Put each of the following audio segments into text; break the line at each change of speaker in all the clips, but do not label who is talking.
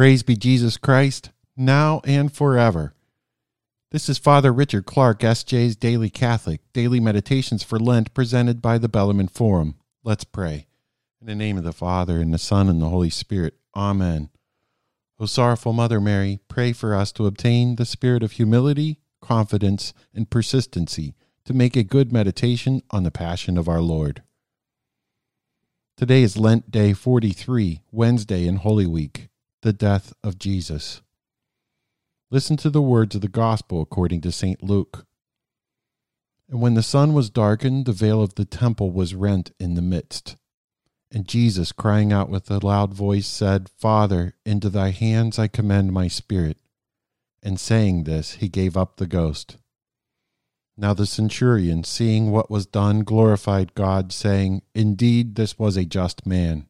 Praise be Jesus Christ, now and forever. This is Father Richard Clarke, SJ's Daily Catholic, Daily Meditations for Lent, presented by the Bellarmine Forum. Let's pray. In the name of the Father, and the Son, and the Holy Spirit. Amen. O sorrowful Mother Mary, pray for us to obtain the spirit of humility, confidence, and persistency to make a good meditation on the Passion of our Lord. Today is Lent Day 43, Wednesday in Holy Week the death of Jesus. Listen to the words of the Gospel according to St. Luke. And when the sun was darkened, the veil of the temple was rent in the midst. And Jesus, crying out with a loud voice, said, Father, into thy hands I commend my spirit. And saying this, he gave up the ghost. Now the centurion, seeing what was done, glorified God, saying, Indeed, this was a just man.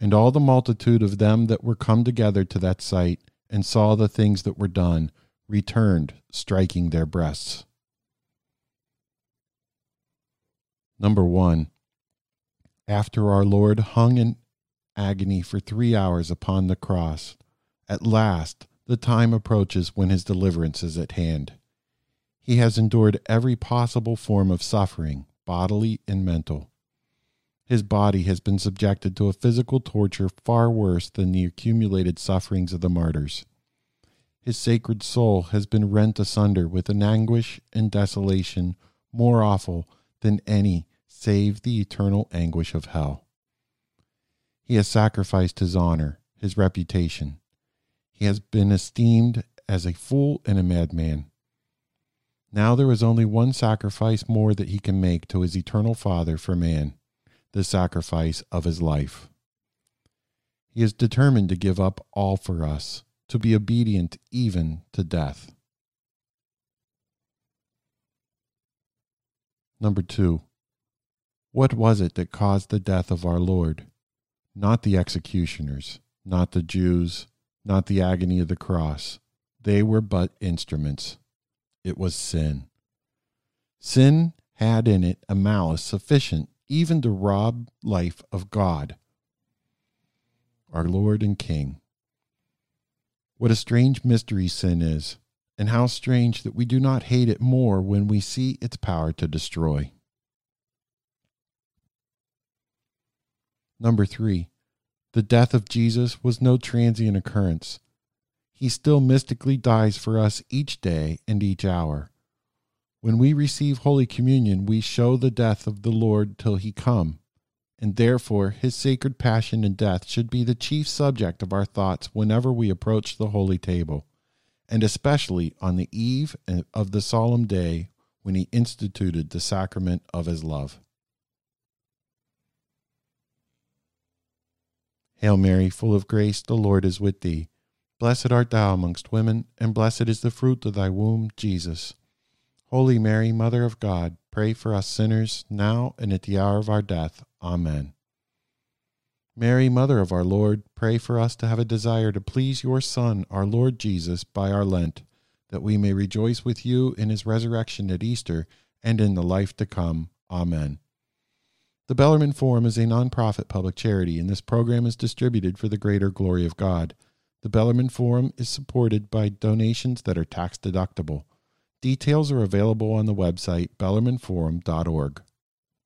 And all the multitude of them that were come together to that sight, and saw the things that were done, returned, striking their breasts. Number one, after our Lord hung in agony for three hours upon the cross, at last the time approaches when his deliverance is at hand. He has endured every possible form of suffering, bodily and mental. His body has been subjected to a physical torture far worse than the accumulated sufferings of the martyrs. His sacred soul has been rent asunder with an anguish and desolation more awful than any save the eternal anguish of hell. He has sacrificed his honor, his reputation. He has been esteemed as a fool and a madman. Now there is only one sacrifice more that he can make to his eternal Father for man the sacrifice of his life. He is determined to give up all for us, to be obedient even to death. Number two, what was it that caused the death of our Lord? Not the executioners, not the Jews, not the agony of the cross. They were but instruments. It was sin. Sin had in it a malice sufficient even to rob life of God, our Lord and King. What a strange mystery sin is, and how strange that we do not hate it more when we see its power to destroy. Number three, the death of Jesus was no transient occurrence. He still mystically dies for us each day and each hour. When we receive Holy Communion, we show the death of the Lord till he come, and therefore his sacred passion and death should be the chief subject of our thoughts whenever we approach the holy table, and especially on the eve of the solemn day when he instituted the sacrament of his love. Hail Mary, full of grace, the Lord is with thee. Blessed art thou amongst women, and blessed is the fruit of thy womb, Jesus. Holy Mary, Mother of God, pray for us sinners, now and at the hour of our death. Amen. Mary, Mother of our Lord, pray for us to have a desire to please your Son, our Lord Jesus, by our Lent, that we may rejoice with you in his resurrection at Easter and in the life to come. Amen. The Bellarmine Forum is a nonprofit public charity, and this program is distributed for the greater glory of God. The Bellarmine Forum is supported by donations that are tax deductible. Details are available on the website bellarmineforum.org.